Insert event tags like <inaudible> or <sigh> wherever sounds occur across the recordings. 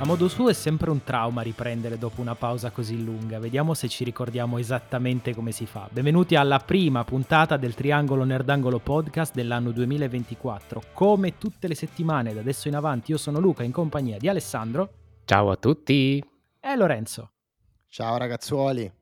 A modo suo è sempre un trauma riprendere dopo una pausa così lunga. Vediamo se ci ricordiamo esattamente come si fa. Benvenuti alla prima puntata del Triangolo Nerdangolo Podcast dell'anno 2024. Come tutte le settimane da adesso in avanti, io sono Luca in compagnia di Alessandro. Ciao a tutti. E Lorenzo. Ciao ragazzuoli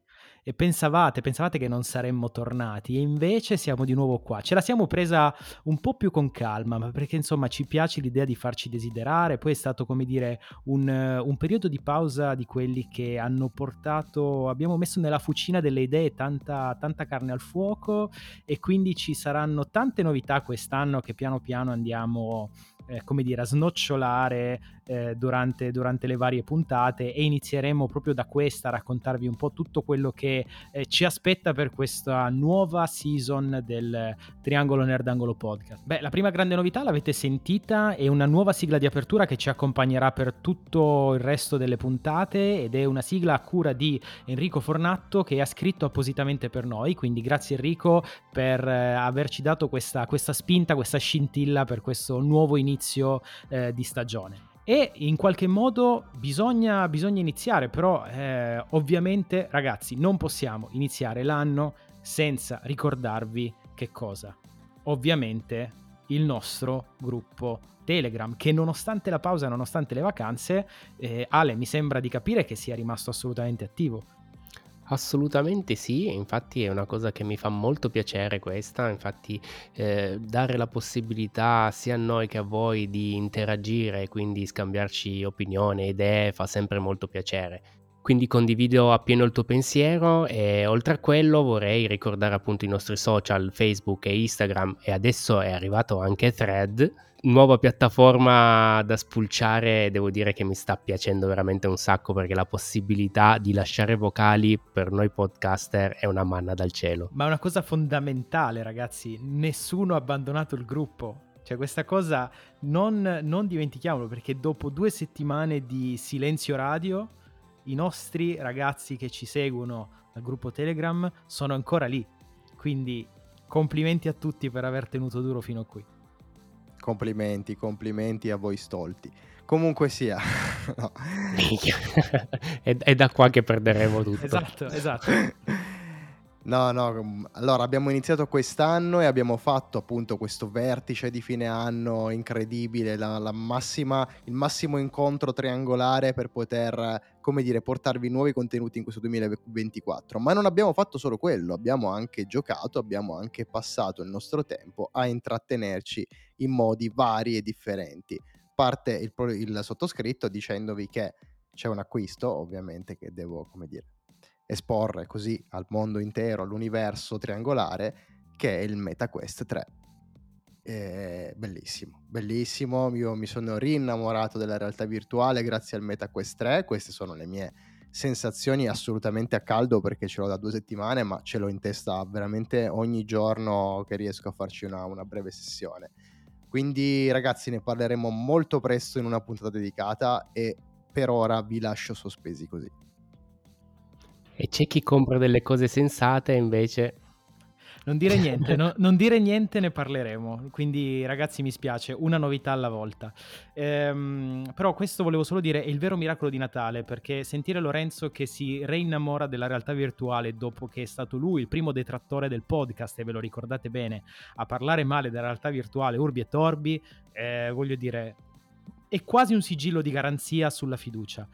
e pensavate, pensavate che non saremmo tornati e invece siamo di nuovo qua. Ce la siamo presa un po' più con calma, ma perché insomma ci piace l'idea di farci desiderare, poi è stato come dire un, un periodo di pausa di quelli che hanno portato, abbiamo messo nella fucina delle idee tanta, tanta carne al fuoco e quindi ci saranno tante novità quest'anno che piano piano andiamo eh, come dire, a snocciolare eh, durante, durante, le varie puntate e inizieremo proprio da questa a raccontarvi un po' tutto quello che eh, ci aspetta per questa nuova season del Triangolo Nerdangolo Podcast. Beh, la prima grande novità l'avete sentita, è una nuova sigla di apertura che ci accompagnerà per tutto il resto delle puntate ed è una sigla a cura di Enrico Fornatto che ha scritto appositamente per noi, quindi grazie Enrico per eh, averci dato questa, questa spinta, questa scintilla per questo nuovo inizio eh, di stagione. E in qualche modo bisogna, bisogna iniziare, però eh, ovviamente ragazzi non possiamo iniziare l'anno senza ricordarvi che cosa? Ovviamente il nostro gruppo Telegram, che nonostante la pausa, nonostante le vacanze, eh, Ale mi sembra di capire che sia rimasto assolutamente attivo. Assolutamente sì, infatti è una cosa che mi fa molto piacere questa, infatti eh, dare la possibilità sia a noi che a voi di interagire e quindi scambiarci opinioni, idee fa sempre molto piacere. Quindi condivido appieno il tuo pensiero e oltre a quello vorrei ricordare appunto i nostri social Facebook e Instagram e adesso è arrivato anche Thread nuova piattaforma da spulciare, devo dire che mi sta piacendo veramente un sacco perché la possibilità di lasciare vocali per noi podcaster è una manna dal cielo. Ma una cosa fondamentale, ragazzi. Nessuno ha abbandonato il gruppo. Cioè, questa cosa non, non dimentichiamolo perché dopo due settimane di silenzio radio, i nostri ragazzi che ci seguono dal gruppo Telegram sono ancora lì. Quindi complimenti a tutti per aver tenuto duro fino a qui. Complimenti, complimenti a voi stolti. Comunque sia, <laughs> no. <laughs> è, è, da qua che perderemo tutto. Esatto, esatto. <laughs> No, no, allora abbiamo iniziato quest'anno e abbiamo fatto appunto questo vertice di fine anno incredibile, la, la massima, il massimo incontro triangolare per poter, come dire, portarvi nuovi contenuti in questo 2024. Ma non abbiamo fatto solo quello, abbiamo anche giocato, abbiamo anche passato il nostro tempo a intrattenerci in modi vari e differenti. Parte il, il sottoscritto dicendovi che c'è un acquisto, ovviamente, che devo, come dire, esporre così al mondo intero, all'universo triangolare, che è il MetaQuest 3. È bellissimo, bellissimo. Io mi sono rinnamorato della realtà virtuale grazie al MetaQuest 3. Queste sono le mie sensazioni assolutamente a caldo perché ce l'ho da due settimane, ma ce l'ho in testa veramente ogni giorno che riesco a farci una, una breve sessione. Quindi ragazzi ne parleremo molto presto in una puntata dedicata e per ora vi lascio sospesi così. E c'è chi compra delle cose sensate invece... Non dire niente, no, <laughs> non dire niente, ne parleremo. Quindi, ragazzi, mi spiace, una novità alla volta. Ehm, però, questo volevo solo dire: è il vero miracolo di Natale. Perché sentire Lorenzo che si reinnamora della realtà virtuale dopo che è stato lui il primo detrattore del podcast, e ve lo ricordate bene, a parlare male della realtà virtuale, Urbi e Torbi, eh, voglio dire, è quasi un sigillo di garanzia sulla fiducia.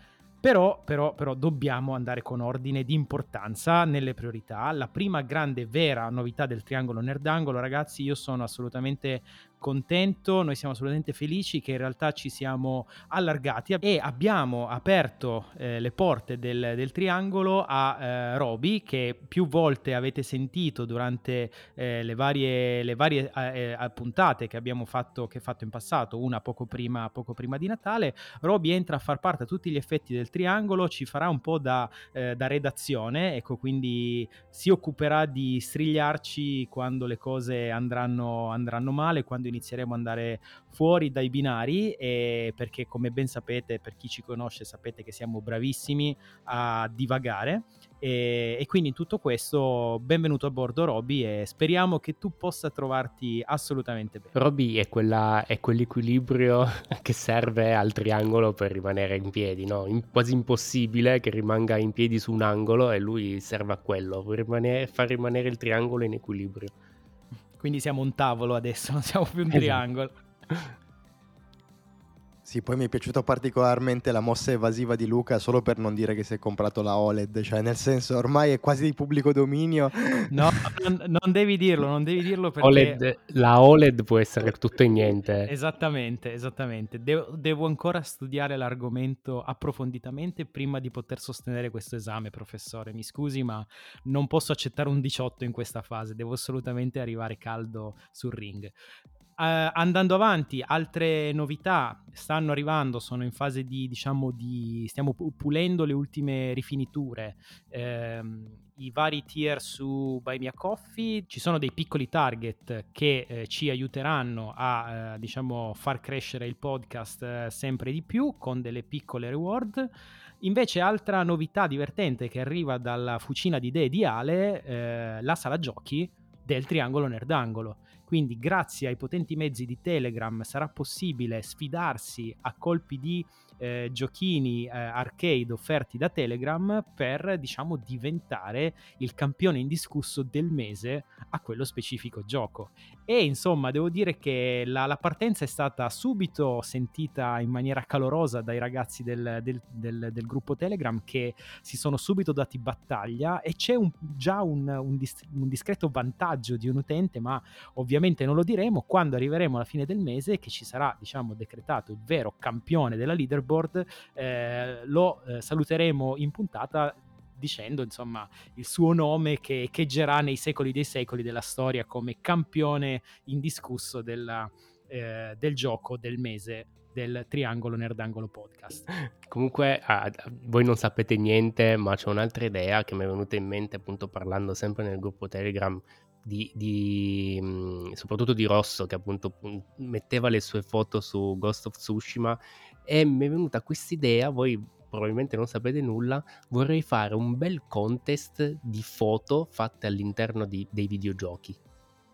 Però, però, però, dobbiamo andare con ordine di importanza nelle priorità. La prima grande vera novità del triangolo nerdangolo, ragazzi, io sono assolutamente contento, noi siamo assolutamente felici che in realtà ci siamo allargati e abbiamo aperto eh, le porte del, del triangolo a eh, Roby che più volte avete sentito durante eh, le varie, le varie eh, eh, puntate che abbiamo fatto, che fatto in passato, una poco prima, poco prima di Natale. Roby entra a far parte a tutti gli effetti del triangolo, ci farà un po' da, eh, da redazione, ecco quindi si occuperà di strigliarci quando le cose andranno, andranno male, quando inizieremo ad andare fuori dai binari perché come ben sapete, per chi ci conosce sapete che siamo bravissimi a divagare e, e, quindi in tutto questo benvenuto a bordo Roby e speriamo che tu possa trovarti assolutamente bene. Roby è, è quell'equilibrio <laughs> che serve al triangolo per rimanere in piedi, no? In, quasi impossibile che rimanga in piedi su un angolo e lui serve a quello, per rimanere, far rimanere il triangolo in equilibrio. Quindi siamo un tavolo adesso, <laughs> non siamo più un esatto. triangolo. Sì, poi mi è piaciuta particolarmente la mossa evasiva di Luca solo per non dire che si è comprato la OLED, cioè nel senso ormai è quasi di pubblico dominio. <laughs> No, non, non devi dirlo, non devi dirlo perché... OLED, la OLED può essere tutto e niente. Esattamente, esattamente. Devo, devo ancora studiare l'argomento approfonditamente prima di poter sostenere questo esame, professore. Mi scusi, ma non posso accettare un 18 in questa fase, devo assolutamente arrivare caldo sul ring. Uh, andando avanti, altre novità stanno arrivando, sono in fase di, diciamo, di stiamo pulendo le ultime rifiniture, uh, i vari tier su Buy Me a Coffee, ci sono dei piccoli target che uh, ci aiuteranno a, eh, diciamo, far crescere il podcast sempre di più con delle piccole reward. Invece altra novità divertente che arriva dalla fucina di idee di Ale, la sala giochi del triangolo nerdangolo quindi grazie ai potenti mezzi di Telegram sarà possibile sfidarsi a colpi di eh, giochini eh, arcade offerti da Telegram per diciamo diventare il campione indiscusso del mese a quello specifico gioco. E insomma devo dire che la, la partenza è stata subito sentita in maniera calorosa dai ragazzi del, del, del, del gruppo Telegram che si sono subito dati battaglia e c'è un, già un, un, dis, un discreto vantaggio di un utente ma ovviamente non lo diremo quando arriveremo alla fine del mese che ci sarà diciamo decretato il vero campione della leaderboard leaderboard, eh, lo eh, saluteremo in puntata dicendo insomma il suo nome che echeggerà nei secoli dei secoli della storia come campione indiscusso della, eh, del gioco del mese del Triangolo Nerdangolo Podcast. Comunque, ah, voi non sapete niente, ma c'è un'altra idea che mi è venuta in mente appunto parlando sempre nel gruppo Telegram di, di, mm, soprattutto di Rosso che appunto metteva le sue foto su Ghost of Tsushima e mi è venuta questa idea, voi probabilmente non sapete nulla, vorrei fare un bel contest di foto fatte all'interno di, dei videogiochi.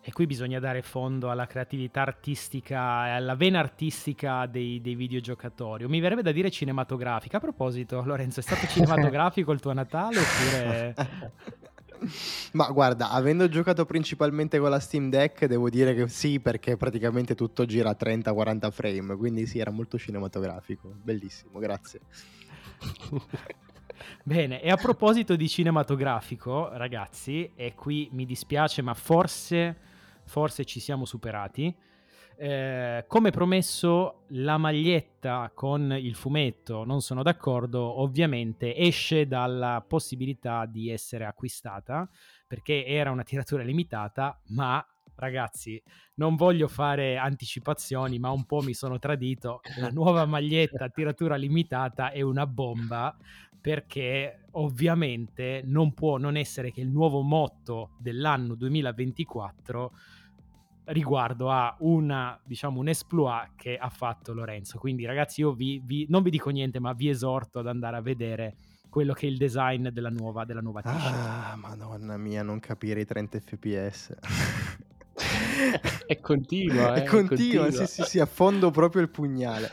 E qui bisogna dare fondo alla creatività artistica e alla vena artistica dei, dei videogiocatori. mi verrebbe da dire cinematografica. A proposito, Lorenzo, è stato <laughs> cinematografico il tuo Natale oppure... <laughs> Ma guarda, avendo giocato principalmente con la Steam Deck, devo dire che sì, perché praticamente tutto gira a 30-40 frame, quindi sì, era molto cinematografico. Bellissimo, grazie. <laughs> Bene, e a proposito di cinematografico, ragazzi, e qui mi dispiace, ma forse, forse ci siamo superati. Eh, come promesso, la maglietta con il fumetto non sono d'accordo, ovviamente esce dalla possibilità di essere acquistata perché era una tiratura limitata, ma ragazzi, non voglio fare anticipazioni, ma un po' mi sono tradito. La nuova maglietta tiratura limitata è una bomba perché ovviamente non può non essere che il nuovo motto dell'anno 2024 riguardo a una, diciamo, un exploit che ha fatto Lorenzo. Quindi, ragazzi, io vi, vi, non vi dico niente, ma vi esorto ad andare a vedere quello che è il design della nuova, della nuova t-shirt. Ah, madonna mia, non capire i 30 fps. <laughs> è continua, <laughs> eh, è continua, continua, sì, sì, sì, affondo proprio il pugnale.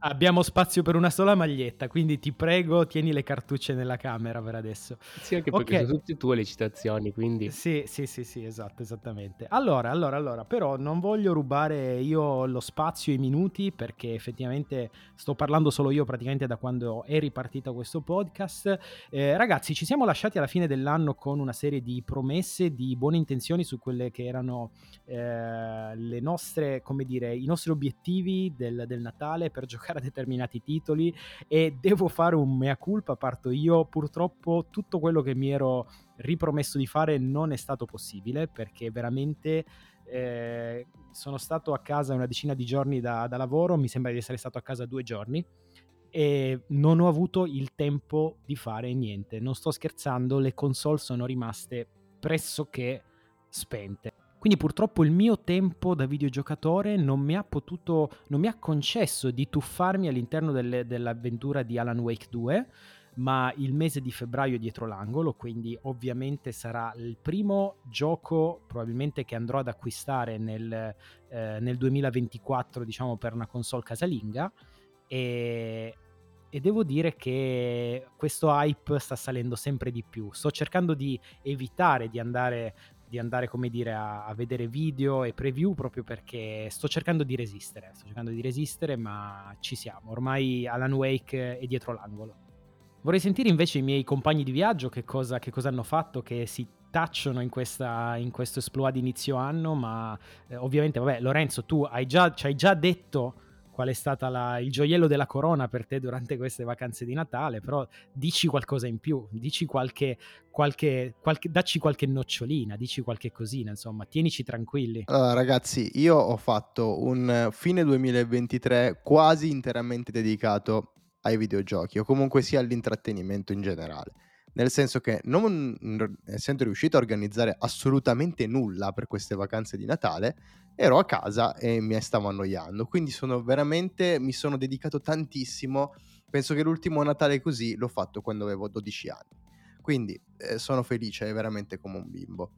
Abbiamo spazio per una sola maglietta, quindi ti prego, tieni le cartucce nella camera per adesso. Sì, anche perché okay. sono tutte tue le citazioni, quindi... Sì, sì, sì, sì, esatto, esattamente. Allora, allora, allora, però non voglio rubare io lo spazio i minuti perché effettivamente sto parlando solo io praticamente da quando è ripartito questo podcast. Eh, ragazzi, ci siamo lasciati alla fine dell'anno con una serie di promesse, di buone intenzioni su quelle che erano eh, le nostre, come dire, i nostri obiettivi del, del Natale per giocare giocare a <laughs> determinati titoli e devo fare un mea culpa, parto io, purtroppo tutto quello che mi ero ripromesso di fare non è stato possibile perché veramente eh, sono stato a casa una decina di giorni da, da lavoro, mi sembra di essere stato a casa due giorni e non ho avuto il tempo di fare niente. Non sto scherzando, le console sono rimaste pressoché spente. Quindi purtroppo il mio tempo da videogiocatore non mi ha potuto, non mi ha concesso di tuffarmi all'interno delle, dell'avventura di Alan Wake 2, ma il mese di febbraio è dietro l'angolo, quindi ovviamente sarà il primo gioco probabilmente che andrò ad acquistare nel, eh, nel 2024, diciamo per una console casalinga e, e devo dire che questo hype sta salendo sempre di più. Sto cercando di evitare di andare di andare, come dire, a, a, vedere video e preview proprio perché sto cercando di resistere, sto cercando di resistere, ma ci siamo. Ormai Alan Wake è dietro l'angolo. Vorrei sentire invece i miei compagni di viaggio che cosa, che cosa hanno fatto, che si tacciono in, questa, in questo esploit di inizio anno, ma eh, ovviamente, vabbè, Lorenzo, tu hai già, ci hai già detto qual è stato il gioiello della corona per te durante queste vacanze di Natale, però dici qualcosa in più, dici qualche, qualche, qualche, dacci qualche nocciolina, dici qualche cosina, insomma, tienici tranquilli. Allora ragazzi, io ho fatto un fine 2023 quasi interamente dedicato ai videogiochi o comunque sia all'intrattenimento in generale. Nel senso che non essendo riuscito a organizzare assolutamente nulla per queste vacanze di Natale, ero a casa e mi stavo annoiando. Quindi sono veramente, mi sono dedicato tantissimo. Penso che l'ultimo Natale così l'ho fatto quando avevo 12 anni. Quindi eh, sono felice, veramente come un bimbo.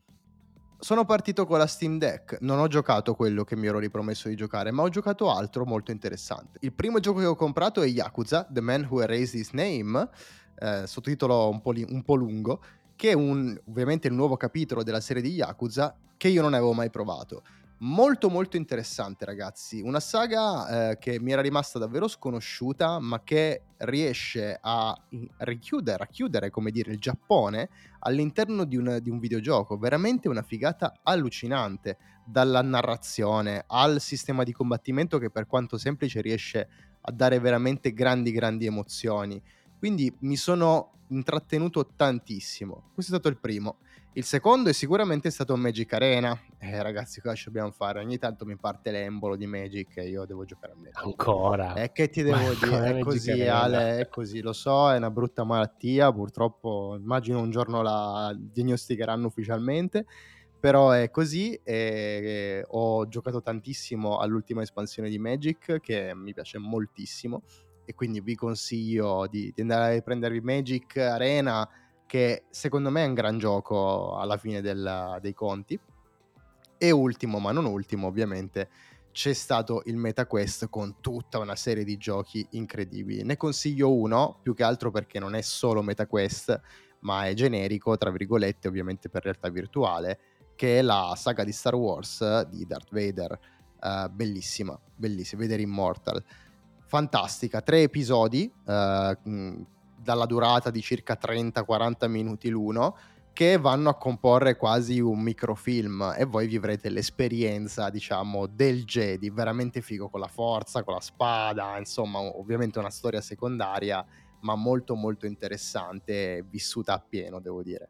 Sono partito con la Steam Deck, non ho giocato quello che mi ero ripromesso di giocare, ma ho giocato altro molto interessante. Il primo gioco che ho comprato è Yakuza, The Man Who Erased His Name, eh, sottotitolo un po', li- un po' lungo, che è un, ovviamente il nuovo capitolo della serie di Yakuza che io non avevo mai provato. Molto molto interessante ragazzi, una saga eh, che mi era rimasta davvero sconosciuta ma che riesce a richiudere, a chiudere come dire il Giappone all'interno di un, di un videogioco, veramente una figata allucinante, dalla narrazione al sistema di combattimento che per quanto semplice riesce a dare veramente grandi grandi emozioni. Quindi mi sono intrattenuto tantissimo. Questo è stato il primo. Il secondo è sicuramente stato Magic Arena. Eh, ragazzi, cosa ci dobbiamo fare? Ogni tanto mi parte l'embolo di Magic e io devo giocare a Magic. Ancora? E eh, che ti devo dire? È così, Ale, è così, lo so, è una brutta malattia. Purtroppo, immagino un giorno la diagnosticheranno ufficialmente. Però è così e ho giocato tantissimo all'ultima espansione di Magic che mi piace moltissimo e quindi vi consiglio di, di andare a prendervi Magic Arena che secondo me è un gran gioco alla fine del, dei conti. E ultimo, ma non ultimo, ovviamente, c'è stato il MetaQuest con tutta una serie di giochi incredibili. Ne consiglio uno, più che altro perché non è solo MetaQuest, ma è generico, tra virgolette, ovviamente per realtà virtuale, che è la saga di Star Wars di Darth Vader. Uh, bellissima, bellissima, Vader Immortal. Fantastica, tre episodi, uh, dalla durata di circa 30-40 minuti l'uno, che vanno a comporre quasi un microfilm e voi vivrete l'esperienza, diciamo, del Jedi, veramente figo con la forza, con la spada, insomma, ovviamente una storia secondaria, ma molto molto interessante, vissuta appieno, devo dire.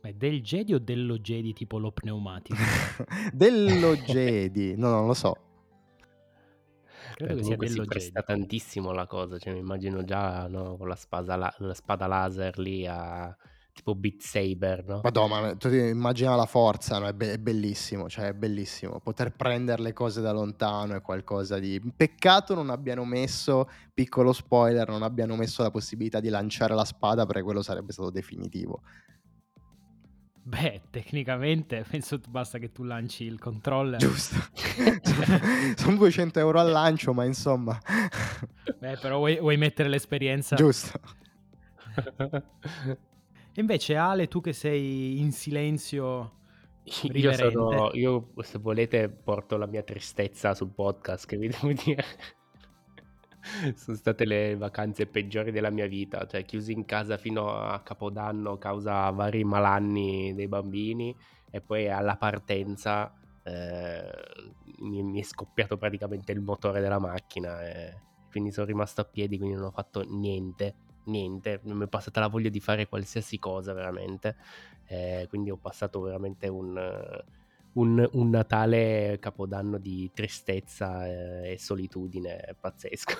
Ma è del Jedi o dello Jedi tipo lo pneumatico? <laughs> dello Jedi, no, non lo so. Credo che sia si presta tantissimo la cosa, cioè mi immagino già no, con la spada, la, la spada laser lì a tipo Beat Saber, no? Madonna, tu ti immagina la forza, no? è, be- è, bellissimo, cioè è bellissimo. Poter prendere le cose da lontano è qualcosa di... Peccato non abbiano messo, piccolo spoiler, non abbiano messo la possibilità di lanciare la spada perché quello sarebbe stato definitivo. Beh, tecnicamente <laughs> penso basta che tu lanci il controller. Giusto. <laughs> <laughs> Sono 200 euro al lancio, ma insomma. Beh, però vuoi, vuoi mettere l'esperienza. Giusto. Invece Ale, tu che sei in silenzio... Io, sono, io, se volete, porto la mia tristezza sul podcast, che vi devo dire. <laughs> sono state le vacanze peggiori della mia vita, cioè chiusi in casa fino a Capodanno causa vari malanni dei bambini e poi alla partenza eh, mi, mi, è scoppiato praticamente il motore della macchina e quindi sono rimasto a piedi, quindi non ho fatto niente, niente, non mi è passata la voglia di fare qualsiasi cosa veramente, eh, quindi ho passato veramente un un, un Natale capodanno di tristezza eh, e solitudine pazzesco.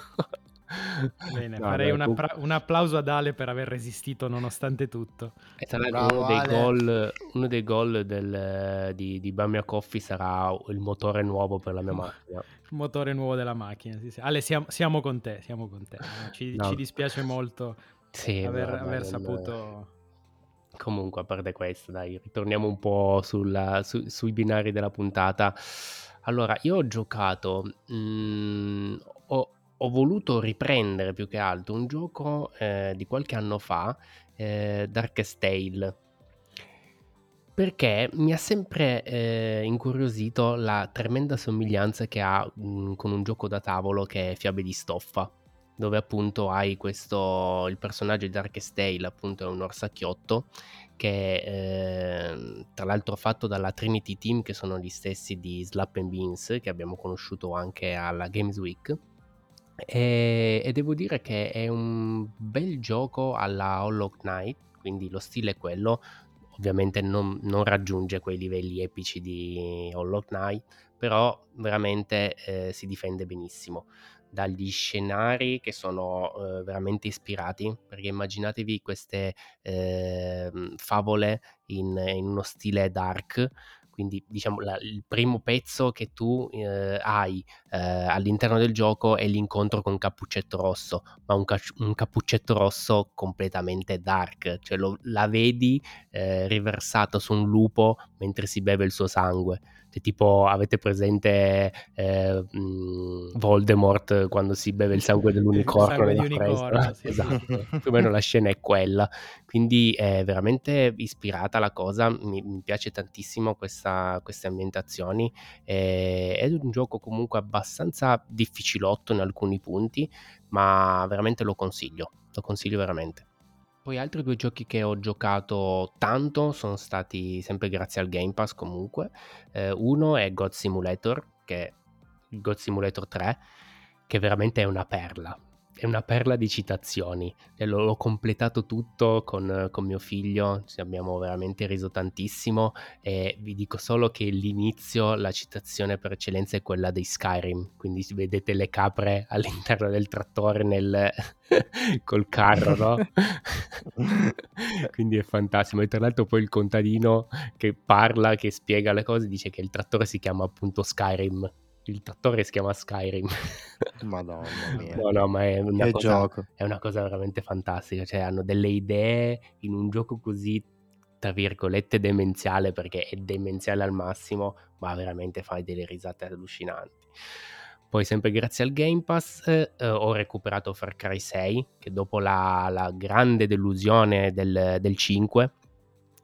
<laughs> Bene, no, farei no, appra- un applauso ad Ale per aver resistito nonostante tutto. E tra l'altro uno, dei gol, uno dei gol del, di, di Bamia Coffee sarà il motore nuovo per la mia macchina. Il motore nuovo della macchina, sì, sì. Ale, siamo, siamo, con te, siamo con te. Ci, no. ci dispiace molto sì, aver, aver saputo... Comunque, a parte questo, dai, ritorniamo un po' sulla, su, sui binari della puntata. Allora, io ho giocato, mh, mm, ho, ho voluto riprendere più che altro un gioco eh, di qualche anno fa, eh, Darkest Tale, perché mi ha sempre eh, incuriosito la tremenda somiglianza che ha mh, mm, con un gioco da tavolo che è Fiabe di Stoffa, dove appunto hai questo, il personaggio di Darkest Tale appunto è un orsacchiotto che eh, tra l'altro fatto dalla Trinity Team che sono gli stessi di Slap and Beans che abbiamo conosciuto anche alla Games Week. E, e devo dire che è un bel gioco alla Hollow Knight quindi lo stile è quello. Ovviamente non, non raggiunge quei livelli epici di Hollow Knight però veramente eh, si difende benissimo dagli scenari che sono eh, veramente ispirati, perché immaginatevi queste eh, favole in, in, uno stile dark, quindi diciamo la, il primo pezzo che tu eh, hai eh, all'interno del gioco è l'incontro con Cappuccetto Rosso, ma un, ca- un Cappuccetto Rosso completamente dark, cioè lo, la vedi eh, riversato su un lupo mentre si beve il suo sangue tipo, avete presente eh, Voldemort quando si beve il sangue dell'unicorno il sangue nella <laughs> sì, esatto, più o meno la scena è quella. Quindi è veramente ispirata la cosa, mi, mi piace tantissimo questa, queste ambientazioni. Eh, è un gioco comunque abbastanza difficilotto in alcuni punti, ma veramente lo consiglio, lo consiglio veramente. Poi altri due giochi che ho giocato tanto sono stati sempre grazie al Game Pass comunque. Eh, uno è God Simulator, che God Simulator 3, che veramente è una perla è una perla di citazioni. L'ho, completato tutto con, con, mio figlio, ci abbiamo veramente riso tantissimo e vi dico solo che l'inizio, la citazione per eccellenza è quella dei Skyrim, quindi vedete le capre all'interno del trattore nel... <laughs> col carro, no? <laughs> quindi è fantastico. E tra l'altro poi il contadino che parla, che spiega le cose, dice che il trattore si chiama appunto Skyrim il trattore si chiama Skyrim. <laughs> Madonna mia. No, no, ma è una, cosa, è una, cosa, veramente fantastica. Cioè, hanno delle idee in un gioco così, tra virgolette, demenziale, perché è demenziale al massimo, ma veramente fai delle risate allucinanti. Poi, sempre grazie al Game Pass, eh, ho recuperato Far Cry 6, che dopo la, la grande delusione del, del 5,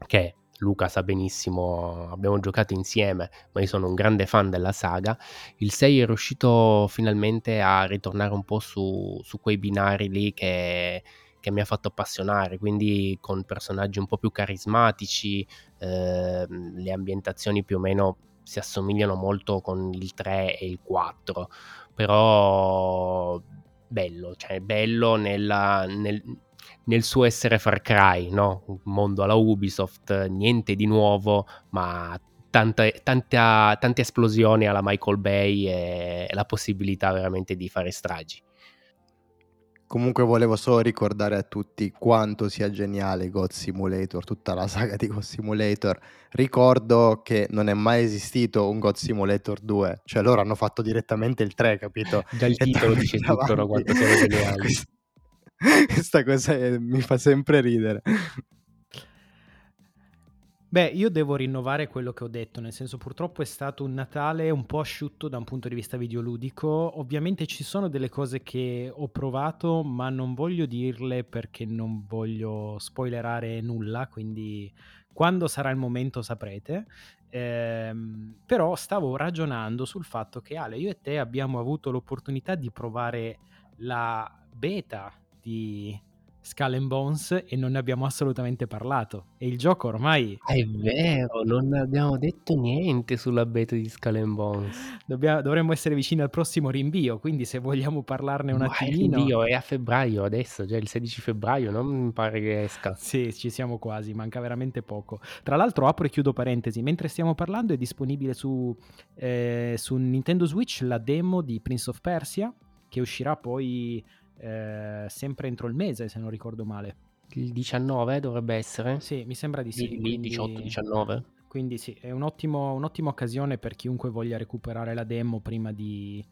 che Luca sa benissimo, abbiamo giocato insieme, ma io sono un grande fan della saga. Il 6 è riuscito finalmente a ritornare un po' su, su quei binari lì che, che, mi ha fatto appassionare, quindi con personaggi un po' più carismatici, eh, le ambientazioni più o meno si assomigliano molto con il 3 e il 4, però bello, cioè bello nella, nel, nel suo essere Far Cry, no? Un mondo alla Ubisoft, niente di nuovo, ma tanta, tanta, tante esplosioni alla Michael Bay e, e la possibilità veramente di fare stragi. Comunque volevo solo ricordare a tutti quanto sia geniale God Simulator, tutta la saga di God Simulator. Ricordo che non è mai esistito un God Simulator 2, cioè loro hanno fatto direttamente il 3, capito? Già il titolo dice tutto, no? quanto sono geniali. <laughs> <laughs> Questa cosa è, mi fa sempre ridere. Beh, io devo rinnovare quello che ho detto, nel senso purtroppo è stato un Natale un po' asciutto da un punto di vista videoludico. Ovviamente ci sono delle cose che ho provato, ma non voglio dirle perché non voglio spoilerare nulla, quindi quando sarà il momento saprete. Ehm, però stavo ragionando sul fatto che Ale, io e te abbiamo avuto l'opportunità di provare la beta di Skull and Bones e non ne abbiamo assolutamente parlato. E il gioco ormai... È vero, non abbiamo detto niente sulla beta di Skull and Bones. Dobbiamo, dovremmo essere vicini al prossimo rinvio, quindi se vogliamo parlarne un attimino... Il rinvio è a febbraio adesso, cioè il 16 febbraio, non mi pare che esca. Sì, ci siamo quasi, manca veramente poco. Tra l'altro apro e chiudo parentesi, mentre stiamo parlando è disponibile su, eh, su Nintendo Switch la demo di Prince of Persia, che uscirà poi eh, sempre entro il mese, se non ricordo male. Il 19 dovrebbe essere? Sì, mi sembra di sì. Quindi... 18-19? Quindi sì, è un ottimo, un'ottima occasione per chiunque voglia recuperare la demo prima di,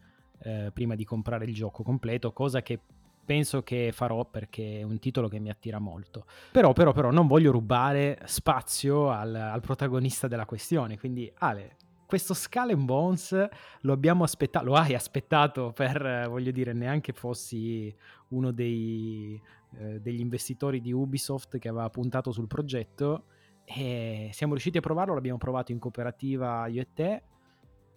eh, prima di comprare il gioco completo, cosa che penso che farò perché è un titolo che mi attira molto. Però, però, però non voglio rubare spazio al, al protagonista della questione, quindi Ale, questo Skull and Bones lo abbiamo aspettato, lo hai aspettato per, voglio dire, neanche fossi uno dei, eh, degli investitori di Ubisoft che aveva puntato sul progetto e siamo riusciti a provarlo, l'abbiamo provato in cooperativa io e te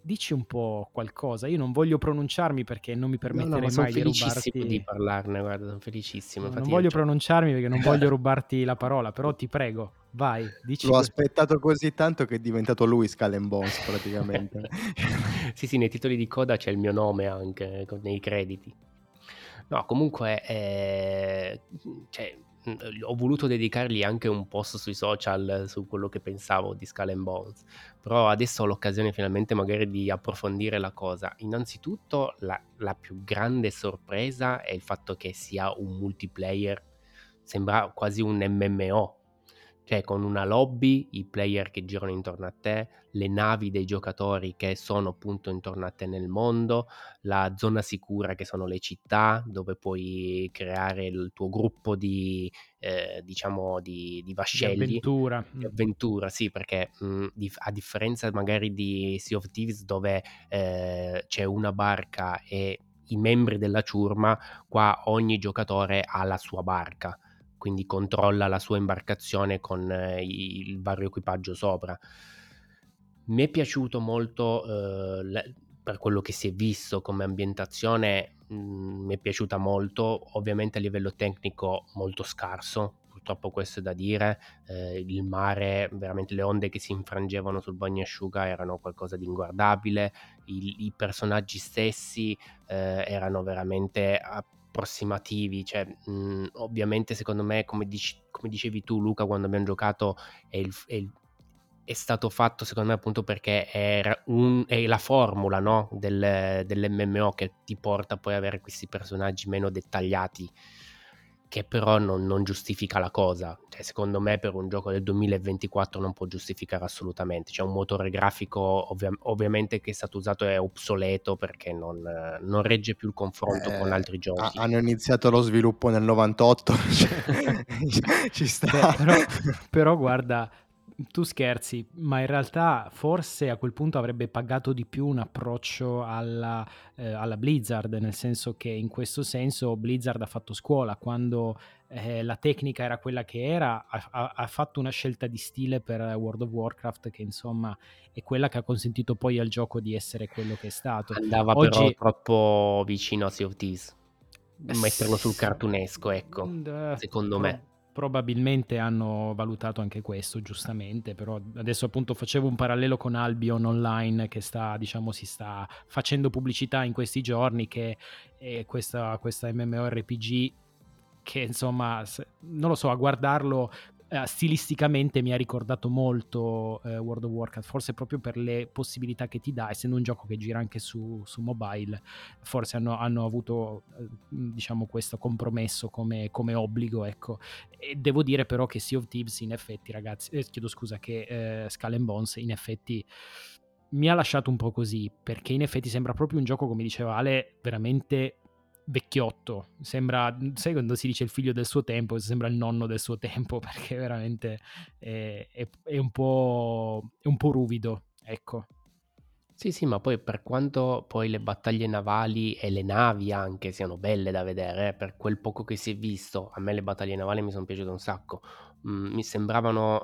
dici un po' qualcosa. Io non voglio pronunciarmi perché non mi permetterei no, no, mai di rubarti. di parlarne, guarda, sono felicissimo. No, non voglio cioè... pronunciarmi perché non <laughs> voglio rubarti la parola, però ti prego, vai, dici. L'ho aspettato così tanto che è diventato lui Skull Bones praticamente. <laughs> sì, sì, nei titoli di coda c'è il mio nome anche nei crediti. No, comunque, eh, cioè, ho voluto dedicargli anche un post sui social su quello che pensavo di Skull and Bones, però adesso ho l'occasione finalmente magari di approfondire la cosa. Innanzitutto la, la più grande sorpresa è il fatto che sia un multiplayer, sembra quasi un MMO, cioè con una lobby, i player che girano intorno a te, le navi dei giocatori che sono appunto intorno a te nel mondo, la zona sicura che sono le città dove puoi creare il tuo gruppo di, eh, diciamo, di, di vascelli. Di avventura. Di avventura, sì, perché mh, a differenza magari di Sea of Thieves dove eh, c'è una barca e i membri della ciurma, qua ogni giocatore ha la sua barca quindi controlla la sua imbarcazione con eh, il vario equipaggio sopra. Mi è piaciuto molto eh, le, per quello che si è visto come ambientazione, mh, mm, mi è piaciuta molto, ovviamente a livello tecnico molto scarso, purtroppo questo è da dire, eh, il mare, veramente le onde che si infrangevano sul bagnasciuga erano qualcosa di inguardabile, I, i personaggi stessi eh, erano veramente approssimativi, cioè mh, ovviamente secondo me come, dici, come, dicevi tu Luca quando abbiamo giocato è, il, è, il, è stato fatto secondo me appunto perché un, è la formula no? Del, dell'MMO che ti porta poi ad avere questi personaggi meno dettagliati che però non, non, giustifica la cosa. Cioè, secondo me per un gioco del 2024 non può giustificare assolutamente. C'è un motore grafico ovvia- ovviamente che è stato usato è obsoleto perché non, non regge più il confronto eh, con altri giochi. hanno iniziato lo sviluppo nel 98, <laughs> cioè, <laughs> ci sta. Però, però guarda, tu scherzi, ma in realtà forse a quel punto avrebbe pagato di più un approccio alla, eh, alla Blizzard, nel senso che in questo senso Blizzard ha fatto scuola, quando eh, la tecnica era quella che era, ha, ha, fatto una scelta di stile per World of Warcraft che insomma è quella che ha consentito poi al gioco di essere quello che è stato. Andava Oggi... però troppo vicino a Sea of Thieves, metterlo sul cartunesco, ecco, uh, secondo me probabilmente hanno valutato anche questo giustamente però adesso appunto facevo un parallelo con Albion Online che sta diciamo si sta facendo pubblicità in questi giorni che è questa, questa MMORPG che insomma non lo so a guardarlo eh, stilisticamente mi ha ricordato molto eh, World of Warcraft, forse proprio per le possibilità che ti dà, essendo un gioco che gira anche su, su mobile, forse hanno, hanno avuto eh, diciamo questo compromesso come, come, obbligo, ecco. E devo dire però che Sea of Thieves in effetti, ragazzi, eh, chiedo scusa, che Skull and Bones in effetti mi ha lasciato un po' così, perché in effetti sembra proprio un gioco, come diceva Ale, veramente vecchiotto, sembra, sai quando si dice il figlio del suo tempo, sembra il nonno del suo tempo, <laughs> perché veramente è, è, è, un, po', è un po' ruvido, ecco. Sì, sì, ma poi per quanto poi le battaglie navali e le navi anche siano belle da vedere, eh, per quel poco che si è visto, a me le battaglie navali mi sono piaciute un sacco. Mm, mi sembravano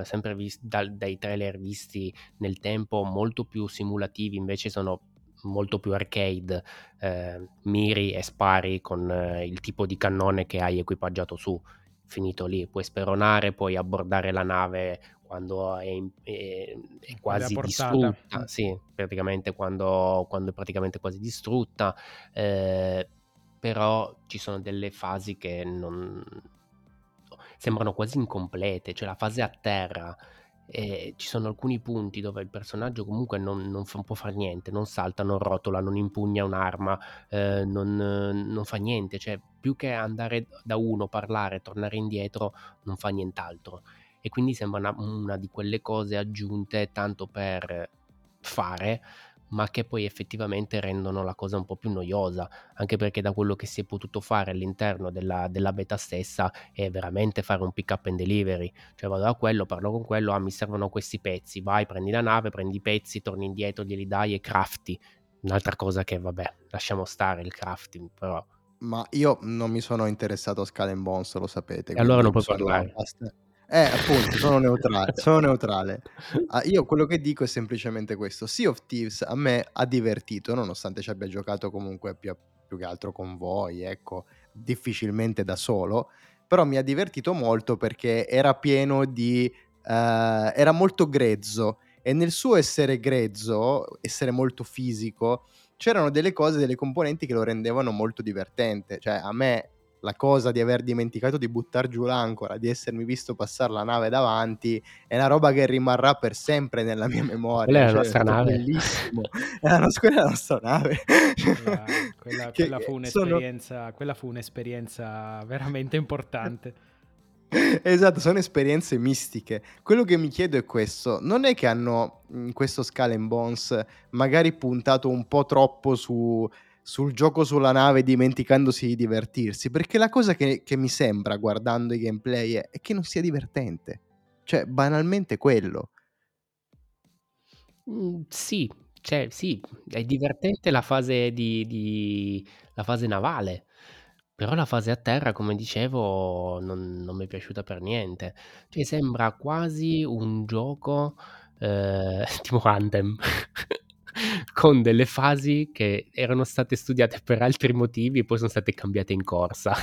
eh, sempre vis- da- dai trailer visti nel tempo molto più simulativi, invece sono molto più arcade, eh, miri e spari con eh, il tipo di cannone che hai equipaggiato su. Finito lì, puoi speronare, puoi abbordare la nave quando è, è, è quasi distrutta, sì, praticamente quando, quando, è praticamente quasi distrutta, eh, però ci sono delle fasi che non sembrano quasi incomplete, cioè la fase a terra e ci sono alcuni punti dove il personaggio comunque non, non fa, può fare niente, non salta, non rotola, non impugna un'arma, eh, non, non, fa niente, cioè più che andare da uno, parlare, tornare indietro, non fa nient'altro. E quindi sembra una, una di quelle cose aggiunte tanto per fare, ma che poi effettivamente rendono la cosa un po' più noiosa, anche perché da quello che si è potuto fare all'interno della, della beta stessa è veramente fare un pick up and delivery, cioè vado da quello, parlo con quello, ah mi servono questi pezzi, vai prendi la nave, prendi i pezzi, torni indietro, glieli dai e crafti, un'altra cosa che vabbè lasciamo stare il crafting però... Ma io non mi sono interessato a Skull and Bones, lo sapete. E allora non puoi parlare. Basta eh, appunto, sono neutrale. <laughs> Sono neutrale. Ah, io quello che dico è semplicemente questo. Sea of Thieves a me ha divertito, nonostante ci abbia giocato comunque più, più che altro con voi, ecco, difficilmente da solo, però mi ha divertito molto perché era pieno di... Uh, era molto grezzo e nel suo essere grezzo, essere molto fisico, c'erano delle cose, delle componenti che lo rendevano molto divertente. Cioè, a me la cosa di aver dimenticato di buttare giù l'ancora, di essermi visto passare la nave davanti, è una roba che rimarrà per sempre nella mia memoria. Quella è la cioè, nostra nave. Bellissimo. è la, quella è la nostra nave. Quella, quella, che, quella, fu sono... quella fu un'esperienza veramente importante. esatto, sono esperienze mistiche. Quello che mi chiedo è questo: non è che hanno in questo Skull and Bones magari puntato un po' troppo su sul gioco sulla nave dimenticandosi di divertirsi, perché la cosa che, che mi sembra guardando i gameplay è, è, che non sia divertente, cioè banalmente quello. Mm, sì, cioè sì, è divertente la fase di, di, la fase navale, però la fase a terra, come dicevo, non, non mi è piaciuta per niente. Cioè sembra quasi un gioco eh, <laughs> tipo Anthem. <laughs> con delle fasi che erano state studiate per altri motivi e poi sono state cambiate in corsa.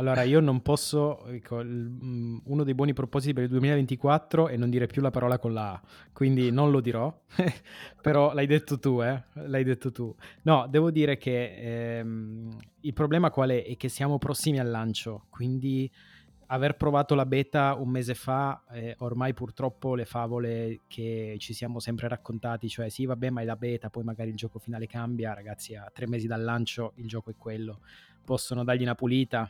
Allora, io non posso, ecco, mm, uno dei buoni propositi per il 2024 è non dire più la parola con la A, quindi non lo dirò, <laughs> però l'hai detto tu, eh? L'hai detto tu. No, devo dire che ehm, il problema qual è? È che siamo prossimi al lancio, quindi aver provato la beta un mese fa, eh, ormai purtroppo le favole che ci siamo sempre raccontati, cioè sì vabbè ma è la beta, poi magari il gioco finale cambia, ragazzi a tre mesi dal lancio il gioco è quello, possono dargli una pulita,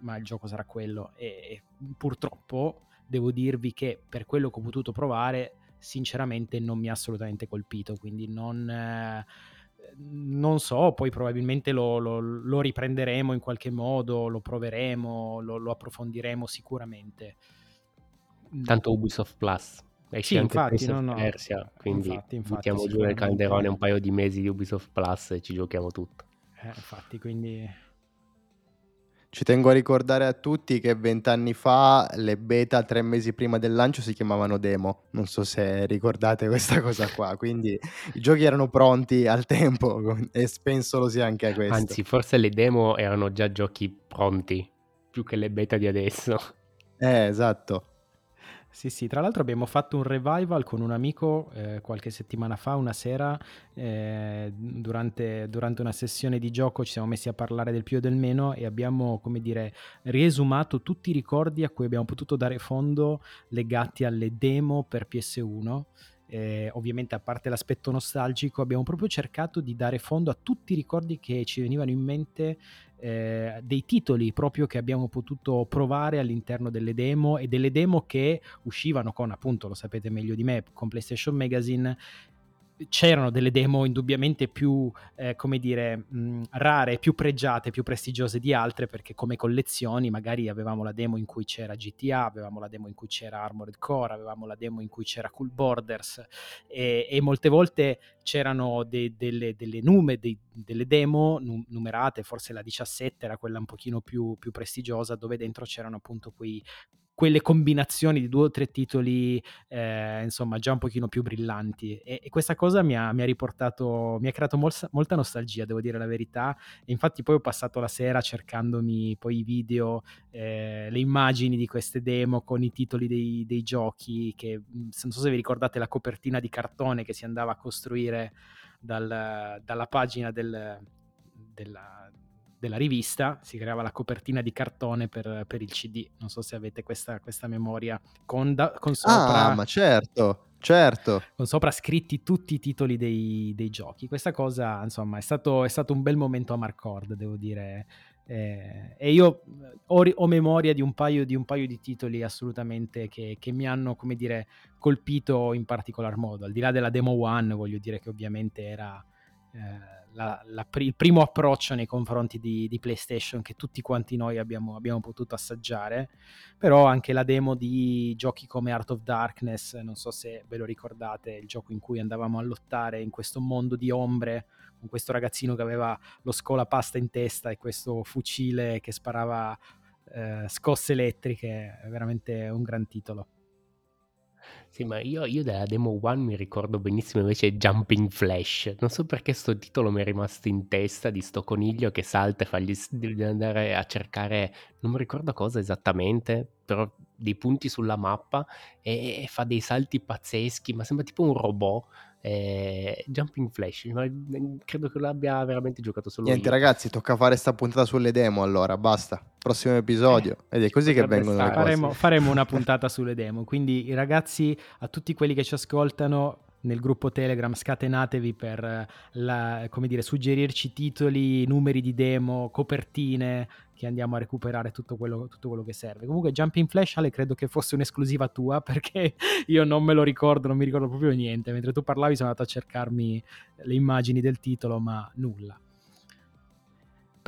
ma il gioco sarà quello. E, e purtroppo devo dirvi che per quello che ho potuto provare sinceramente non mi ha assolutamente colpito, quindi non... Eh, non so, poi probabilmente lo, lo, lo, riprenderemo in qualche modo, lo proveremo, lo, lo approfondiremo sicuramente. Tanto Ubisoft Plus. Esce sì, anche infatti, no, no. Persia, quindi infatti, infatti, buttiamo giù nel calderone un paio di mesi di Ubisoft Plus e ci giochiamo tutto. Eh, infatti, quindi ci tengo a ricordare a tutti che vent'anni fa le beta tre mesi prima del lancio si chiamavano demo, non so se ricordate <laughs> questa cosa qua, quindi i giochi erano pronti al tempo <laughs> e penso lo sia anche a questo. Anzi, forse le demo erano già giochi pronti, più che le beta di adesso. Eh, esatto. Sì, sì, tra l'altro abbiamo fatto un revival con un amico eh, qualche settimana fa, una sera, eh, durante, durante, una sessione di gioco ci siamo messi a parlare del più e del meno e abbiamo, come dire, riesumato tutti i ricordi a cui abbiamo potuto dare fondo legati alle demo per PS1 eh, ovviamente a parte l'aspetto nostalgico, abbiamo proprio cercato di dare fondo a tutti i ricordi che ci venivano in mente eh, dei titoli proprio che abbiamo potuto provare all'interno delle demo e delle demo che uscivano con, appunto, lo sapete meglio di me, con PlayStation Magazine c'erano delle demo indubbiamente più, eh, come dire, mh, rare, più pregiate, più prestigiose di altre, perché come collezioni magari avevamo la demo in cui c'era GTA, avevamo la demo in cui c'era Armored Core, avevamo la demo in cui c'era Cool Borders e, e molte volte c'erano de, delle, delle, nume, de, delle demo num- numerate, forse la 17 era quella un pochino più, più prestigiosa, dove dentro c'erano appunto quei quelle combinazioni di due o tre titoli, eh, insomma, già un pochino più brillanti. E, e questa cosa mi ha, mi ha, riportato, mi ha creato molta, molta nostalgia, devo dire la verità. E infatti poi ho passato la sera cercandomi poi i video, eh, le immagini di queste demo con i titoli dei, dei giochi, che non so se vi ricordate la copertina di cartone che si andava a costruire dal, dalla pagina del, della, della rivista, si creava la copertina di cartone per, per il CD. Non so se avete questa, questa memoria con, da, con sopra. Ah, ma certo. Certo. Con sopra scritti tutti i titoli dei, dei giochi. Questa cosa, insomma, è stato, è stato, un bel momento a Marcord, devo dire. Eh, e io ho, ho memoria di un, paio, di un, paio, di titoli assolutamente che, che, mi hanno, come dire, colpito in particolar modo. Al di là della Demo One, voglio dire che ovviamente era... Eh, la, la, il primo approccio nei confronti di, di, PlayStation che tutti quanti noi abbiamo, abbiamo, potuto assaggiare, però anche la demo di giochi come Art of Darkness, non so se ve lo ricordate, il gioco in cui andavamo a lottare in questo mondo di ombre con questo ragazzino che aveva lo scolapasta in testa e questo fucile che sparava eh, scosse elettriche, è veramente un gran titolo. Sì, ma io, io della Demo One mi ricordo benissimo invece Jumping Flash. Non so perché sto titolo mi è rimasto in testa di sto coniglio che salta e fa gli, di andare a cercare, non mi ricordo cosa esattamente, però dei punti sulla mappa e, e fa dei salti pazzeschi, ma sembra tipo un robot eh, Jumping Flash, ma mm, credo che l'abbia veramente giocato solo Niente io. ragazzi, tocca fare sta puntata sulle demo allora, basta. Prossimo episodio. Eh, Ed è così che vengono le faremo, faremo una puntata <laughs> sulle demo, quindi i ragazzi, a tutti quelli che ci ascoltano, nel gruppo Telegram scatenatevi per la, come dire, suggerirci titoli, numeri di demo, copertine, che andiamo a recuperare tutto quello, tutto quello che serve. Comunque Jumping Flash Ale credo che fosse un'esclusiva tua <laughs> perché io non me lo ricordo, non mi ricordo proprio niente. Mentre tu parlavi sono andato a cercarmi le immagini del titolo, ma nulla.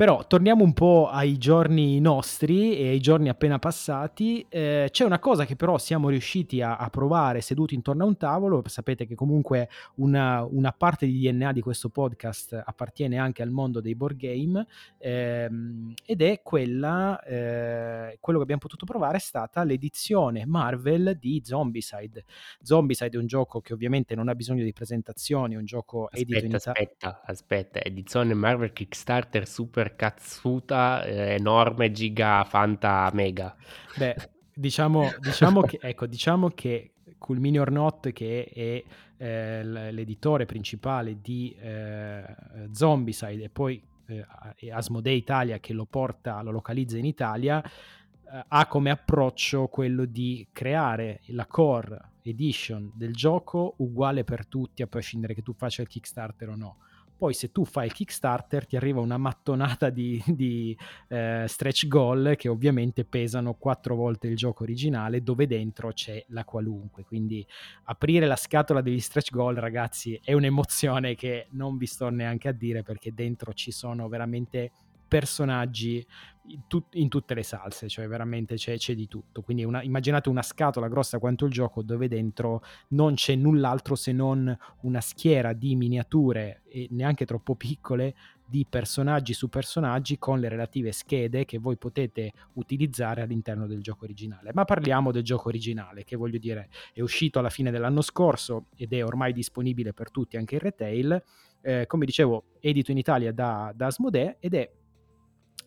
Però torniamo un po' ai giorni nostri e ai giorni appena passati. Eh, c'è una cosa che però siamo riusciti a, a, provare seduti intorno a un tavolo. Sapete che comunque una, una, parte di DNA di questo podcast appartiene anche al mondo dei board game ehm, ed è quella, eh, quello che abbiamo potuto provare è stata l'edizione Marvel di Zombicide. Zombicide è un gioco che ovviamente non ha bisogno di presentazioni, è un gioco aspetta, edito in Italia. Aspetta, aspetta, edizione Marvel Kickstarter Super cazzuta eh, enorme, giga, fanta, mega. Beh, diciamo, diciamo, che, <laughs> ecco, diciamo che Cool Mini or Not, che è eh, l'editore principale di eh, Zombicide e poi eh, Asmodee Italia che lo porta, lo localizza in Italia, eh, ha come approccio quello di creare la core edition del gioco uguale per tutti, a prescindere che tu faccia il Kickstarter o no poi se tu fai il Kickstarter ti arriva una mattonata di, di eh, stretch goal che ovviamente pesano quattro volte il gioco originale dove dentro c'è la qualunque. Quindi aprire la scatola degli stretch goal ragazzi è un'emozione che non vi sto neanche a dire perché dentro ci sono veramente personaggi in, tut- in, tutte le salse, cioè veramente c'è, c'è di tutto. Quindi una, immaginate una scatola grossa quanto il gioco dove dentro non c'è null'altro se non una schiera di miniature e neanche troppo piccole di personaggi su personaggi con le relative schede che voi potete utilizzare all'interno del gioco originale. Ma parliamo del gioco originale, che voglio dire è uscito alla fine dell'anno scorso ed è ormai disponibile per tutti anche in retail. Eh, come dicevo, edito in Italia da, da Asmodee ed è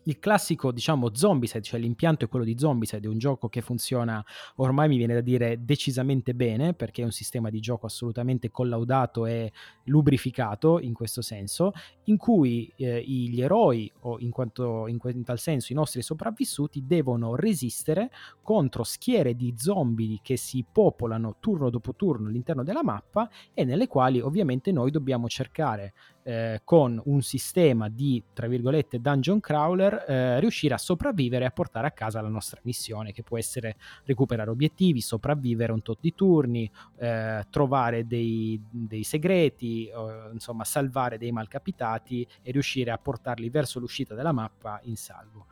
il classico, diciamo, Zombicide, cioè l'impianto è quello di Zombicide, è un gioco che funziona ormai mi viene da dire decisamente bene, perché è un sistema di gioco assolutamente collaudato e lubrificato in questo senso, in cui eh, gli eroi, o in, quanto, in, in tal senso i nostri sopravvissuti, devono resistere contro schiere di zombie che si popolano turno dopo turno all'interno della mappa e nelle quali ovviamente noi dobbiamo cercare eh, con un sistema di, tra virgolette, dungeon crawler, eh, riuscire a sopravvivere e a portare a casa la nostra missione, che può essere recuperare obiettivi, sopravvivere un tot di turni, eh, trovare dei, dei segreti, insomma, salvare dei malcapitati e riuscire a portarli verso l'uscita della mappa in salvo.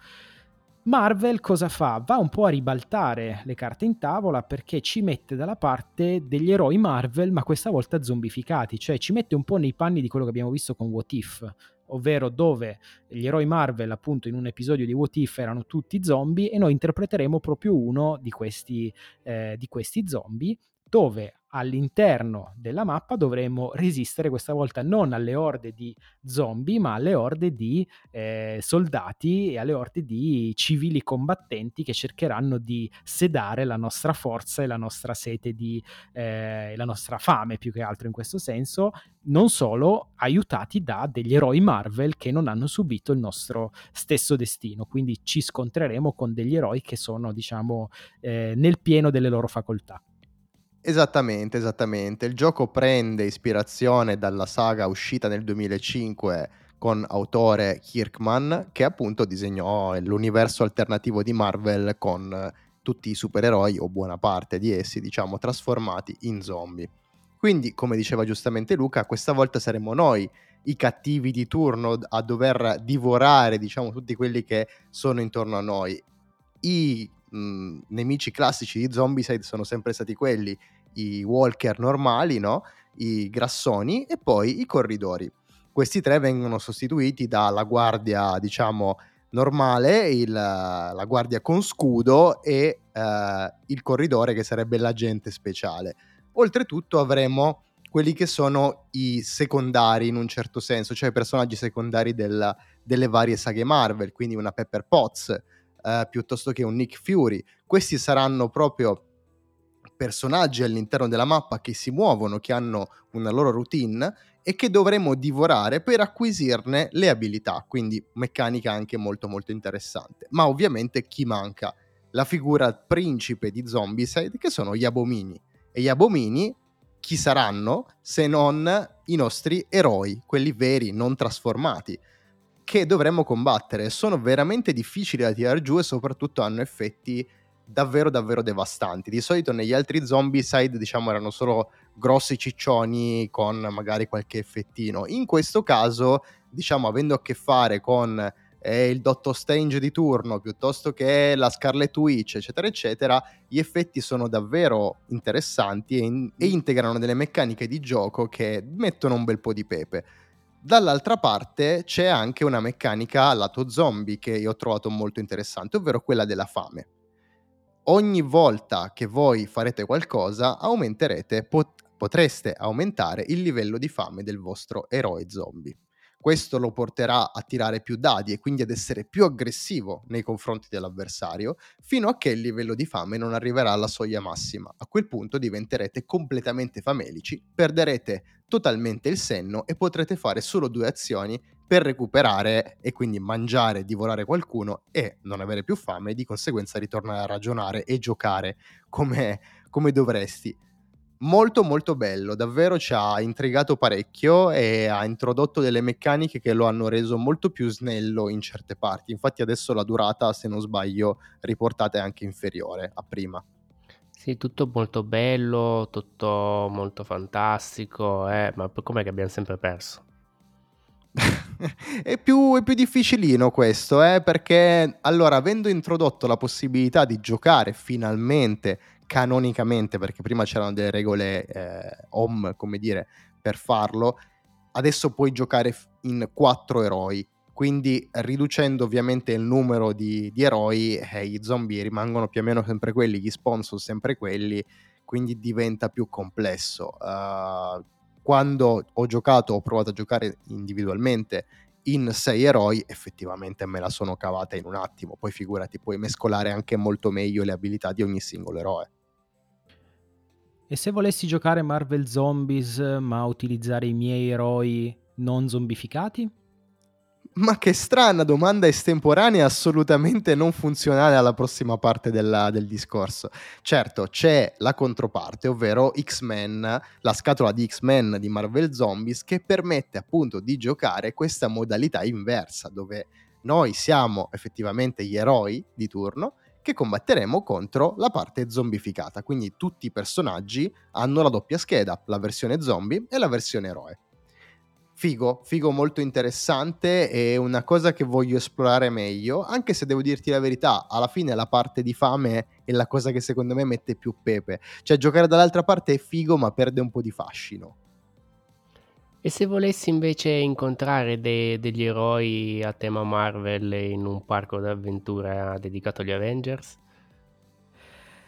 Marvel cosa fa? Va un po' a ribaltare le carte in tavola perché ci mette dalla parte degli eroi Marvel, ma questa volta zombificati, cioè ci mette un po' nei panni di quello che abbiamo visto con What If, ovvero dove gli eroi Marvel, appunto, in un episodio di What If erano tutti zombie e noi interpreteremo proprio uno di questi, eh, di questi zombie dove all'interno della mappa dovremo resistere questa volta non alle orde di zombie, ma alle orde di eh, soldati e alle orde di civili combattenti che cercheranno di sedare la nostra forza e la nostra sete di eh, la nostra fame più che altro in questo senso, non solo aiutati da degli eroi Marvel che non hanno subito il nostro stesso destino, quindi ci scontreremo con degli eroi che sono diciamo eh, nel pieno delle loro facoltà. Esattamente, esattamente. Il gioco prende ispirazione dalla saga uscita nel 2005 con autore Kirkman, che appunto disegnò l'universo alternativo di Marvel con tutti i supereroi, o buona parte di essi, diciamo, trasformati in zombie. Quindi, come diceva giustamente Luca, questa volta saremo noi i cattivi di turno a dover divorare, diciamo, tutti quelli che sono intorno a noi. I mh, nemici classici di Zombicide sono sempre stati quelli, i walker normali, no? i grassoni e poi i corridori. Questi tre vengono sostituiti dalla guardia, diciamo, normale, il, la guardia con scudo e uh, il corridore che sarebbe l'agente speciale. Oltretutto avremo quelli che sono i secondari in un certo senso, cioè i personaggi secondari della, delle varie saghe Marvel, quindi una Pepper Potts, eh, piuttosto che un Nick Fury. Questi saranno proprio personaggi all'interno della mappa che si muovono, che hanno una loro routine e che dovremo divorare per acquisirne le abilità, quindi meccanica anche molto molto interessante. Ma ovviamente chi manca? La figura principe di Zombicide che sono gli abomini. E gli abomini chi saranno se non i nostri eroi, quelli veri, non trasformati? che dovremmo combattere. Sono veramente difficili da tirare giù e soprattutto hanno effetti davvero davvero devastanti. Di solito negli altri zombie side diciamo erano solo grossi ciccioni con magari qualche effettino. In questo caso, diciamo avendo a che fare con eh, il Doctor Strange di turno piuttosto che la Scarlet Witch, eccetera, eccetera, gli effetti sono davvero interessanti e, in- e integrano delle meccaniche di gioco che mettono un bel po' di pepe. Dall'altra parte c'è anche una meccanica lato zombie che io ho trovato molto interessante, ovvero quella della fame. Ogni volta che voi farete qualcosa, aumenterete, pot- potreste aumentare il livello di fame del vostro eroe zombie. Questo lo porterà a tirare più dadi e quindi ad essere più aggressivo nei confronti dell'avversario, fino a che il livello di fame non arriverà alla soglia massima. A quel punto diventerete completamente famelici, perderete totalmente il senno e potrete fare solo due azioni per recuperare e quindi mangiare divorare qualcuno e non avere più fame e di conseguenza ritornare a ragionare e giocare come, come dovresti molto molto bello, davvero ci ha intrigato parecchio e ha introdotto delle meccaniche che lo hanno reso molto più snello in certe parti. Infatti adesso la durata, se non sbaglio, riportata è anche inferiore a prima. Sì, tutto molto bello, tutto molto fantastico, eh, ma com'è che abbiamo sempre perso? <laughs> è, più, è, più, difficilino questo, eh, perché allora, avendo introdotto la possibilità di giocare finalmente canonicamente, perché prima c'erano delle regole eh, home, come dire, per farlo, adesso puoi giocare in quattro eroi. Quindi riducendo ovviamente il numero di, di eroi, eh, i zombie rimangono più o meno sempre quelli, gli sponsor sempre quelli, quindi diventa più complesso. Uh, quando ho giocato, ho provato a giocare individualmente in sei eroi, effettivamente me la sono cavata in un attimo. Poi figurati, puoi mescolare anche molto meglio le abilità di ogni singolo eroe. E se volessi giocare Marvel Zombies ma utilizzare i miei eroi non zombificati? Ma che strana domanda estemporanea, assolutamente non funzionale alla prossima parte della, del discorso. Certo, c'è la controparte, ovvero X-Men, la scatola di X-Men di Marvel Zombies, che permette appunto di giocare questa modalità inversa, dove noi siamo effettivamente gli eroi di turno che combatteremo contro la parte zombificata. Quindi tutti i personaggi hanno la doppia scheda, la versione zombie e la versione eroe figo, figo molto interessante e una cosa che voglio esplorare meglio, anche se devo dirti la verità, alla fine la parte di fame è la cosa che secondo me mette più pepe. Cioè giocare dall'altra parte è figo ma perde un po' di fascino. E se volessi invece incontrare de- degli eroi a tema Marvel in un parco d'avventura dedicato agli Avengers?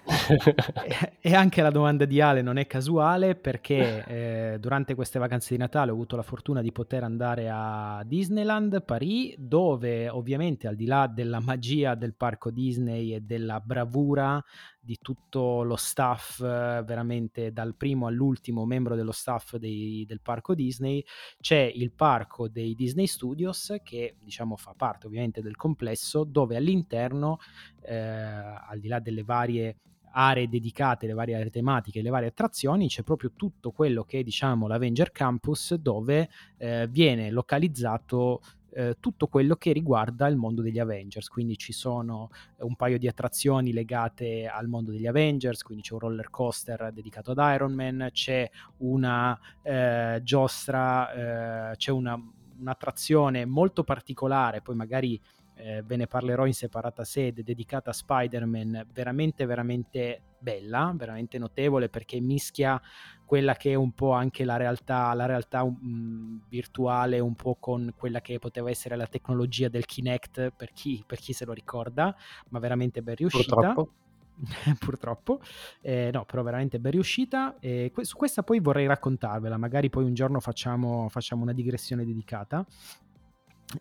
<laughs> e anche la domanda di Ale non è casuale perché <laughs> eh, durante queste vacanze di Natale ho avuto la fortuna di poter andare a Disneyland Paris, dove ovviamente al di là della magia del parco Disney e della bravura di tutto lo staff, veramente dal primo all'ultimo membro dello staff dei, del parco Disney, c'è il parco dei Disney Studios che diciamo fa parte ovviamente del complesso, dove all'interno, eh, al di là delle varie aree dedicate, le varie aree tematiche, le varie attrazioni, c'è proprio tutto quello che è diciamo l'Avenger Campus dove eh, viene localizzato eh, tutto quello che riguarda il mondo degli Avengers, quindi ci sono un paio di attrazioni legate al mondo degli Avengers, quindi c'è un roller coaster dedicato ad Iron Man, c'è una eh, giostra, eh, c'è una, un'attrazione molto particolare, poi magari eh, ve ne parlerò in separata sede, dedicata a Spider-Man, veramente, veramente bella, veramente notevole perché mischia quella che è un po' anche la realtà, la realtà um, virtuale, un po' con quella che poteva essere la tecnologia del Kinect, per chi, per chi se lo ricorda, ma veramente ben riuscita. Purtroppo. <laughs> purtroppo, eh, no, però veramente ben riuscita. E que- su questa poi vorrei raccontarvela, magari poi un giorno facciamo, facciamo una digressione dedicata.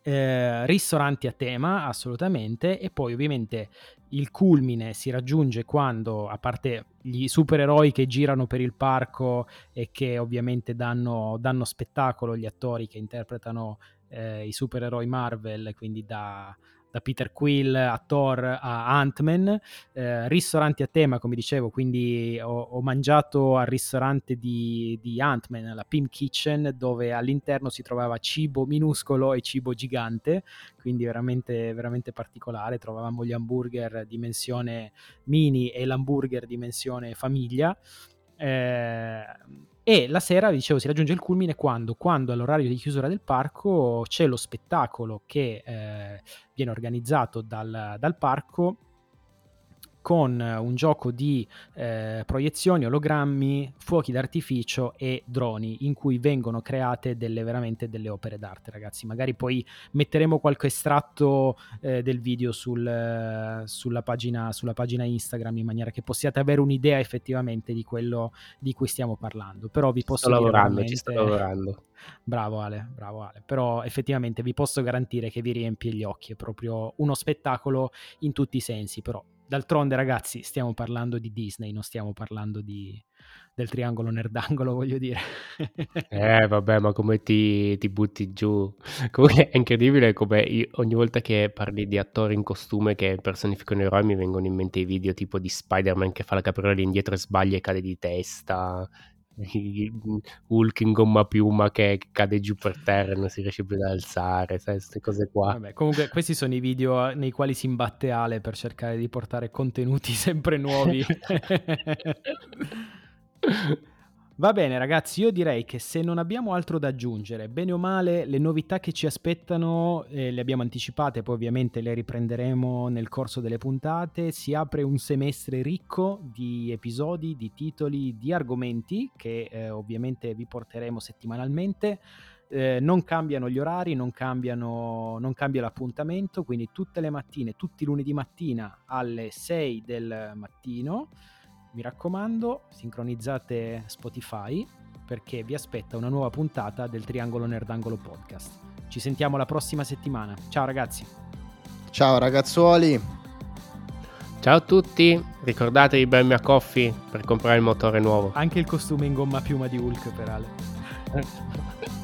Eh, ristoranti a tema, assolutamente, e poi ovviamente il culmine si raggiunge quando, a parte gli supereroi che girano per il parco e che ovviamente danno, danno spettacolo, gli attori che interpretano eh, i supereroi Marvel, quindi da da Peter Quill a Thor a Ant-Man, eh, ristoranti a tema come dicevo, quindi ho, ho mangiato al ristorante di, di, Ant-Man, la Pim Kitchen, dove all'interno si trovava cibo minuscolo e cibo gigante, quindi veramente, veramente particolare, trovavamo gli hamburger dimensione mini e l'hamburger dimensione famiglia. Eh, e la sera, dicevo, si raggiunge il culmine quando, quando all'orario di chiusura del parco c'è lo spettacolo che eh, viene organizzato dal, dal parco con un gioco di eh, proiezioni, ologrammi, fuochi d'artificio e droni in cui vengono create delle, veramente delle opere d'arte, ragazzi. Magari poi metteremo qualche estratto eh, del video sul, sulla, pagina, sulla pagina Instagram in maniera che possiate avere un'idea effettivamente di quello di cui stiamo parlando. Però vi posso sto dire lavorando, veramente... ci sto lavorando. <laughs> Bravo Ale, bravo Ale. Però effettivamente vi posso garantire che vi riempie gli occhi, è proprio uno spettacolo in tutti i sensi, però D'altronde, ragazzi, stiamo parlando di Disney, non stiamo parlando di, del triangolo nerdangolo, <laughs> voglio dire. eh, vabbè, ma come ti, ti butti giù? <laughs> Comunque è incredibile come io, ogni volta che parli di attori in costume che personificano eroi mi vengono in mente i video tipo di Spider-Man che fa la capriola indietro e sbaglia e cade di testa. <laughs> Hulk in gomma piuma che cade giù per terra e non si riesce più ad alzare, sai, queste cose qua. Vabbè, comunque questi sono i video nei quali si imbatte Ale per cercare di portare contenuti <laughs> sempre nuovi. <laughs> Va bene ragazzi, io direi che se non abbiamo altro da aggiungere, bene o male le novità che ci aspettano eh, le abbiamo anticipate, poi ovviamente le riprenderemo nel corso delle puntate, si apre un semestre ricco di episodi, di titoli, di argomenti che eh, ovviamente vi porteremo settimanalmente. Eh, non cambiano gli orari, non, cambiano, non cambia l'appuntamento, quindi tutte le mattine, tutti i lunedì mattina alle 6 del mattino mi raccomando, sincronizzate Spotify perché vi aspetta una nuova puntata del Triangolo Nerdangolo Podcast. Ci sentiamo la prossima settimana. Ciao ragazzi. Ciao ragazzuoli. Ciao a tutti, ricordatevi bermi a coffee per comprare il motore nuovo. Anche il costume in gomma piuma di Hulk per Ale. <laughs>